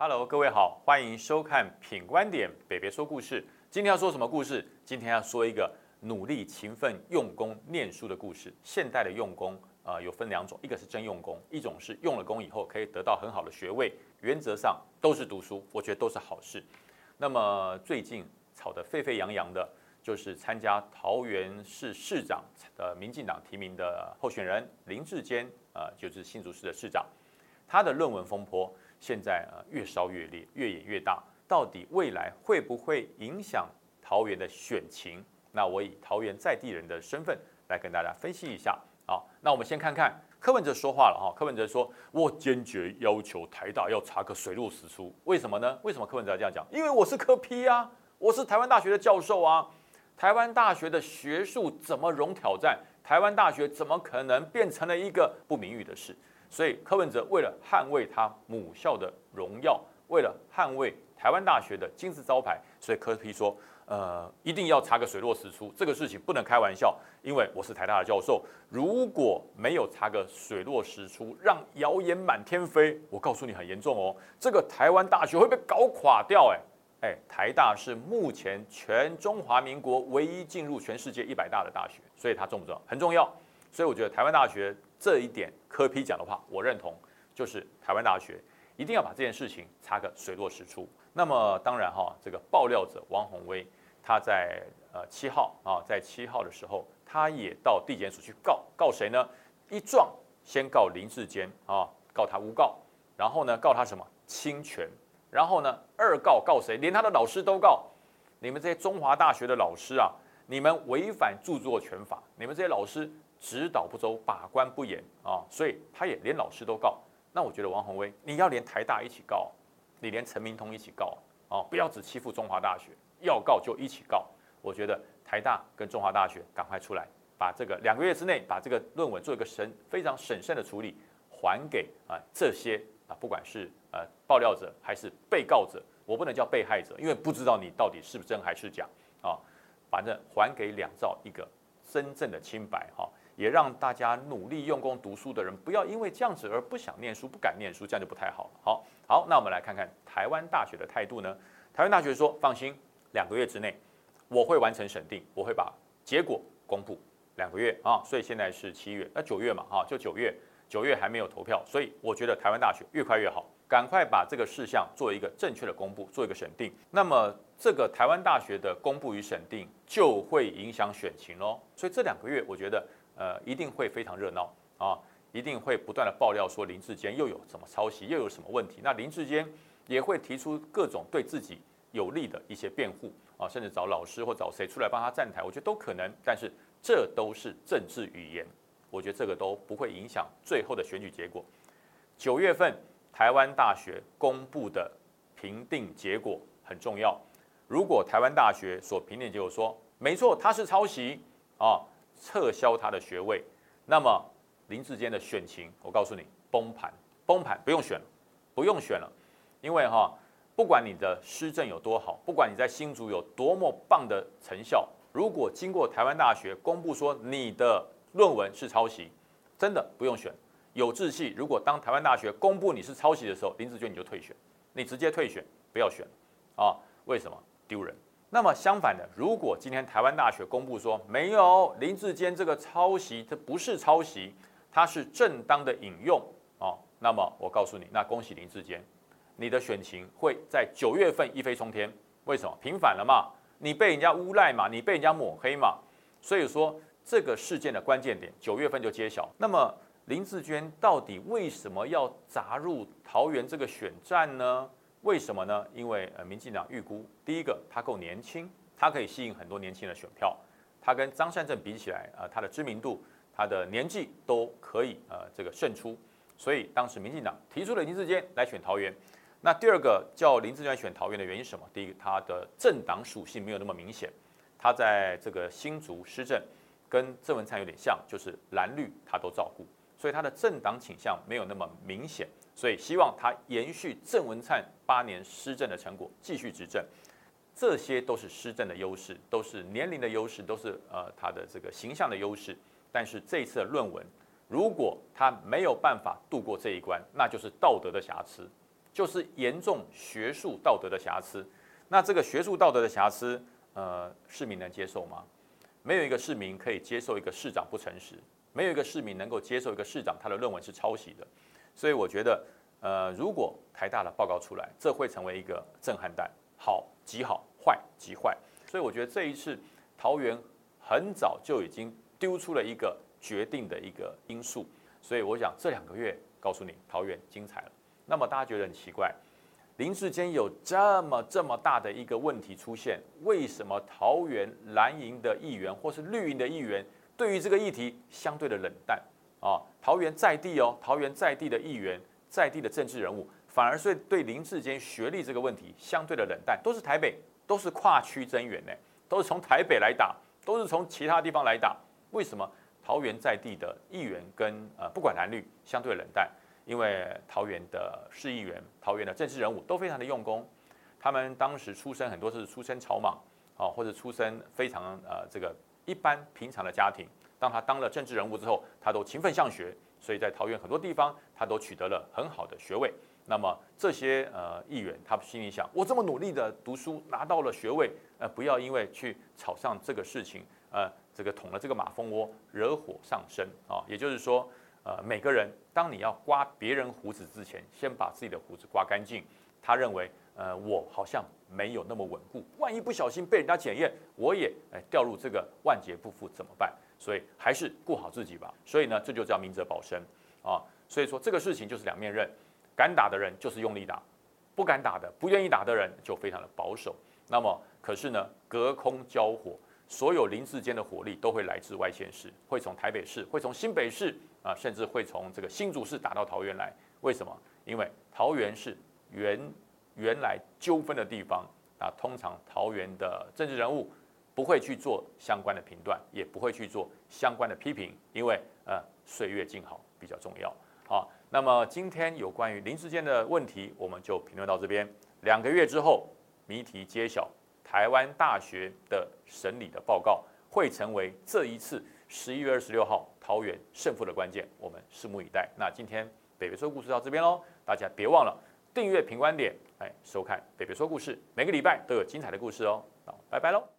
Hello，各位好，欢迎收看《品观点北北说故事》。今天要说什么故事？今天要说一个努力、勤奋、用功、念书的故事。现代的用功，呃，有分两种，一个是真用功，一种是用了功以后可以得到很好的学位。原则上都是读书，我觉得都是好事。那么最近吵得沸沸扬扬的，就是参加桃园市市长的民进党提名的候选人林志坚，呃，就是新竹市的市长，他的论文风波。现在啊，越烧越烈，越演越大。到底未来会不会影响桃园的选情？那我以桃园在地人的身份来跟大家分析一下。好，那我们先看看柯文哲说话了哈。柯文哲说：“我坚决要求台大要查个水落石出。”为什么呢？为什么柯文哲要这样讲？因为我是科批啊，我是台湾大学的教授啊。台湾大学的学术怎么容挑战？台湾大学怎么可能变成了一个不名誉的事？所以柯文哲为了捍卫他母校的荣耀，为了捍卫台湾大学的金字招牌，所以柯批说，呃，一定要查个水落石出，这个事情不能开玩笑，因为我是台大的教授，如果没有查个水落石出，让谣言满天飞，我告诉你很严重哦，这个台湾大学会被搞垮掉，哎哎，台大是目前全中华民国唯一进入全世界一百大的大学，所以它重不重要？很重要，所以我觉得台湾大学。这一点科批讲的话，我认同，就是台湾大学一定要把这件事情查个水落石出。那么当然哈，这个爆料者王宏威，他在呃七号啊，在七号的时候，他也到地检署去告告谁呢？一状先告林志坚啊，告他诬告，然后呢告他什么侵权，然后呢二告告谁？连他的老师都告，你们这些中华大学的老师啊，你们违反著作权法，你们这些老师。指导不周，把关不严啊，所以他也连老师都告。那我觉得王宏威，你要连台大一起告，你连陈明通一起告啊，不要只欺负中华大学，要告就一起告。我觉得台大跟中华大学赶快出来，把这个两个月之内把这个论文做一个审非常审慎的处理，还给啊这些啊不管是呃爆料者还是被告者，我不能叫被害者，因为不知道你到底是不是真还是假啊，反正还给两兆一个真正的清白哈。也让大家努力用功读书的人不要因为这样子而不想念书、不敢念书，这样就不太好了。好，好，那我们来看看台湾大学的态度呢？台湾大学说：“放心，两个月之内我会完成审定，我会把结果公布。两个月啊，所以现在是七月，那九月嘛，哈，就九月，九月还没有投票，所以我觉得台湾大学越快越好，赶快把这个事项做一个正确的公布，做一个审定。那么这个台湾大学的公布与审定就会影响选情喽。所以这两个月，我觉得。呃，一定会非常热闹啊！一定会不断的爆料说林志坚又有什么抄袭，又有什么问题。那林志坚也会提出各种对自己有利的一些辩护啊，甚至找老师或找谁出来帮他站台，我觉得都可能。但是这都是政治语言，我觉得这个都不会影响最后的选举结果。九月份台湾大学公布的评定结果很重要。如果台湾大学所评定结果说没错，他是抄袭啊。撤销他的学位，那么林志坚的选情，我告诉你崩盘，崩盘不用选了，不用选了，因为哈，不管你的施政有多好，不管你在新竹有多么棒的成效，如果经过台湾大学公布说你的论文是抄袭，真的不用选，有志气。如果当台湾大学公布你是抄袭的时候，林志坚你就退选，你直接退选，不要选啊？为什么？丢人。那么相反的，如果今天台湾大学公布说没有林志坚这个抄袭，这不是抄袭，它是正当的引用哦，那么我告诉你，那恭喜林志坚，你的选情会在九月份一飞冲天。为什么？平反了嘛，你被人家诬赖嘛，你被人家抹黑嘛，所以说这个事件的关键点九月份就揭晓。那么林志坚到底为什么要砸入桃园这个选战呢？为什么呢？因为呃，民进党预估，第一个他够年轻，他可以吸引很多年轻的选票。他跟张善政比起来，呃，他的知名度、他的年纪都可以呃这个胜出。所以当时民进党提出了林志坚来选桃园。那第二个叫林志坚选桃园的原因是什么？第一个，他的政党属性没有那么明显。他在这个新竹施政跟郑文灿有点像，就是蓝绿他都照顾，所以他的政党倾向没有那么明显。所以希望他延续郑文灿八年施政的成果，继续执政，这些都是施政的优势，都是年龄的优势，都是呃他的这个形象的优势。但是这一次的论文，如果他没有办法度过这一关，那就是道德的瑕疵，就是严重学术道德的瑕疵。那这个学术道德的瑕疵，呃，市民能接受吗？没有一个市民可以接受一个市长不诚实，没有一个市民能够接受一个市长他的论文是抄袭的。所以我觉得，呃，如果台大的报告出来，这会成为一个震撼弹，好极好，坏极坏。所以我觉得这一次桃园很早就已经丢出了一个决定的一个因素。所以我想这两个月告诉你，桃园精彩了。那么大家觉得很奇怪。林志坚有这么这么大的一个问题出现，为什么桃园蓝营的议员或是绿营的议员对于这个议题相对的冷淡？桃园在地哦，桃园在地的议员、在地的政治人物，反而是对林志坚学历这个问题相对的冷淡，都是台北，都是跨区增援呢，都是从台北来打，都是从其他地方来打，为什么桃园在地的议员跟呃不管蓝绿相对冷淡？因为桃园的市议员、桃园的政治人物都非常的用功，他们当时出身很多是出身草莽啊，或者出身非常呃这个一般平常的家庭。当他当了政治人物之后，他都勤奋向学，所以在桃园很多地方他都取得了很好的学位。那么这些呃议员，他心里想：我这么努力的读书，拿到了学位，呃，不要因为去炒上这个事情，呃，这个捅了这个马蜂窝，惹火上身啊。也就是说。呃，每个人，当你要刮别人胡子之前，先把自己的胡子刮干净。他认为，呃，我好像没有那么稳固，万一不小心被人家检验，我也哎掉入这个万劫不复怎么办？所以还是顾好自己吧。所以呢，这就叫明哲保身啊。所以说这个事情就是两面刃，敢打的人就是用力打，不敢打的、不愿意打的人就非常的保守。那么，可是呢，隔空交火，所有林志坚的火力都会来自外县市，会从台北市，会从新北市。啊，甚至会从这个新竹市打到桃园来，为什么？因为桃园是原原来纠纷的地方啊。通常桃园的政治人物不会去做相关的评断，也不会去做相关的批评，因为呃岁月静好比较重要。好，那么今天有关于林志坚的问题，我们就评论到这边。两个月之后，谜题揭晓，台湾大学的审理的报告会成为这一次。十一月二十六号，桃园胜负的关键，我们拭目以待。那今天北北说故事到这边喽，大家别忘了订阅评观点，哎，收看北北说故事，每个礼拜都有精彩的故事哦。好，拜拜喽。